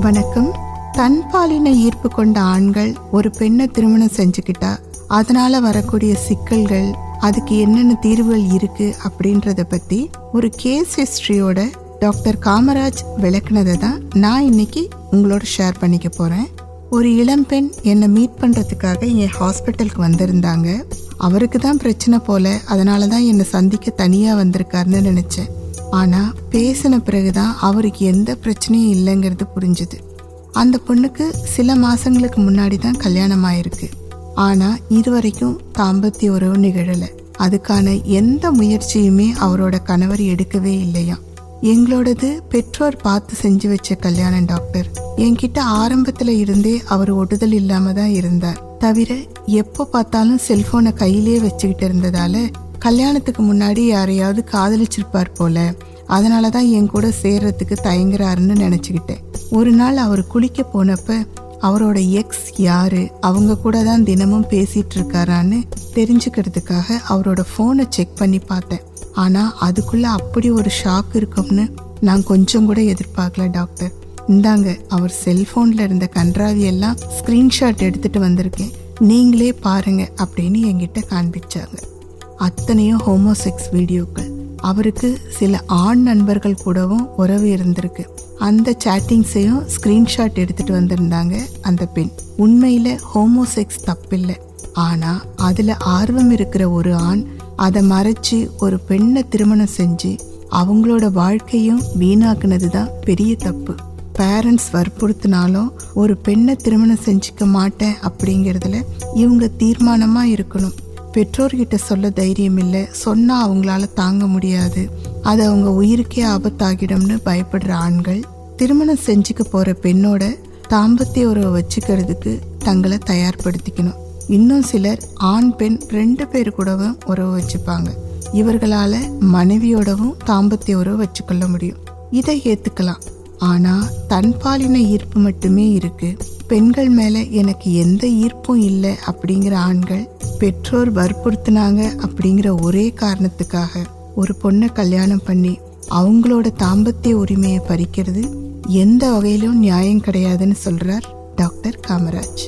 வணக்கம். தன்பாலின ஈர்ப்பு கொண்ட ஆண்கள் ஒரு பெண்ணை திருமணம் செஞ்சுக்கிட்டா அதனால வரக்கூடிய சிக்கல்கள் அதுக்கு என்னென்ன தீர்வுகள் இருக்கு அப்படின்றத பத்தி ஒரு கேஸ் ஹிஸ்டரியோட டாக்டர் காமராஜ் விளக்குனதை தான் நான் இன்னைக்கு உங்களோட ஷேர் பண்ணிக்க போறேன். ஒரு இளம்பெண் என்னை மீட் பண்ணுறதுக்காக என் ஹாஸ்பிட்டலுக்கு வந்திருந்தாங்க. அவருக்கு தான் பிரச்சனை போல அதனால தான் என்னை சந்திக்க தனியாக வந்திருக்காருன்னு நினச்சேன். ஆனால் பேசின பிறகுதான் அவருக்கு எந்த பிரச்சனையும் இல்லைங்கிறது புரிஞ்சுது. அந்த பொண்ணுக்கு சில மாசங்களுக்கு முன்னாடி தான் கல்யாணம் ஆயிருக்கு ஆனா இதுவரைக்கும் தாம்பத்திய உறவு நிகழல. அதுக்கான எந்த முயற்சியுமே அவரோட கணவர் எடுக்கவே இல்லையா எங்களோடது பெற்றோர் பார்த்து செஞ்சு வச்ச கல்யாணம் டாக்டர். என்கிட்ட ஆரம்பத்துல இருந்தே அவர் ஒடுதல் இல்லாம தான் இருந்தார். தவிர எப்போ பார்த்தாலும் செல்போனை கையிலே வச்சுக்கிட்டு இருந்ததால கல்யாணத்துக்கு முன்னாடி யாரையாவது காதலிச்சிருப்பார் போல. அதனால தான் என் கூட சேர்றதுக்கு தயங்குறாருன்னு நினச்சிக்கிட்டேன். ஒரு நாள் அவர் குளிக்க போனப்ப அவரோட எக்ஸ் யாரு? அவங்க கூட தான் தினமும் பேசிட்டு இருக்காரான்னு தெரிஞ்சுக்கிறதுக்காக அவரோட ஃபோனை செக் பண்ணி பார்த்தேன். ஆனால் அதுக்குள்ள அப்படி ஒரு ஷாக் இருக்கும்னு நான் கொஞ்சம் கூட எதிர்பார்க்கல டாக்டர் இந்தாங்க அவர் செல்போன்ல இருந்த கன்றாவியெல்லாம் ஸ்கிரீன்ஷாட் எடுத்துட்டு வந்திருக்கேன். நீங்களே பாருங்க அப்படின்னு என்கிட்ட காண்பிச்சாங்க. அத்தனையும் ஹோமோசெக்ஸ் வீடியோக்கள். அவருக்கு சில ஆண் நண்பர்கள் கூடவும் உறவு இருந்திருக்கு. அந்த சேட்டிங்ஸையும் ஸ்கிரீன்ஷாட் எடுத்துட்டு வந்திருந்தாங்க அந்த பெண். உண்மையில ஹோமோசெக்ஸ் தப்பில்லை. ஆனா அதுல ஆர்வம் இருக்கிற ஒரு ஆண் அதை மறைச்சு ஒரு பெண்ணை திருமணம் செஞ்சு அவங்களோட வாழ்க்கையும் வீணாக்குனது தான் பெரிய தப்பு. பேரண்ட்ஸ் வற்புறுத்தினாலும் ஒரு பெண்ணை திருமணம் செஞ்சுக்க மாட்டேன் அப்படிங்கிறதுல இவங்க தீர்மானமா இருக்கணும். பெற்றோர்கிட்ட சொல்ல தைரியம் இல்லை சொன்னால் அவங்களால தாங்க முடியாது. அது அவங்க உயிருக்கே ஆபத்தாகிடும்னு பயப்படுற ஆண்கள் திருமணம் செஞ்சுக்க போகிற பெண்ணோட தாம்பத்திய உறவை வச்சுக்கிறதுக்கு தங்களை தயார்படுத்திக்கணும். இன்னும் சிலர் ஆண் பெண் ரெண்டு பேர் கூடவும் உறவு வச்சுப்பாங்க. இவர்களால மனைவியோடவும் தாம்பத்திய உறவு வச்சுக்கொள்ள முடியும். இதை ஏத்துக்கலாம். ஆனா தன்பாலின ஈர்ப்பு மட்டுமே இருக்கு. பெண்கள் மேல எனக்கு எந்த ஈர்ப்பும் இல்லை அப்படிங்கிற ஆண்கள் பெற்றோர் வற்புறுத்தினாங்க அப்படிங்கிற ஒரே காரணத்துக்காக ஒரு பொண்ணை கல்யாணம் பண்ணி அவங்களோட தாம்பத்திய உரிமையை பறிக்கிறது எந்த வகையிலும் நியாயம் கிடையாதுன்னு சொல்றார் டாக்டர் காமராஜ்.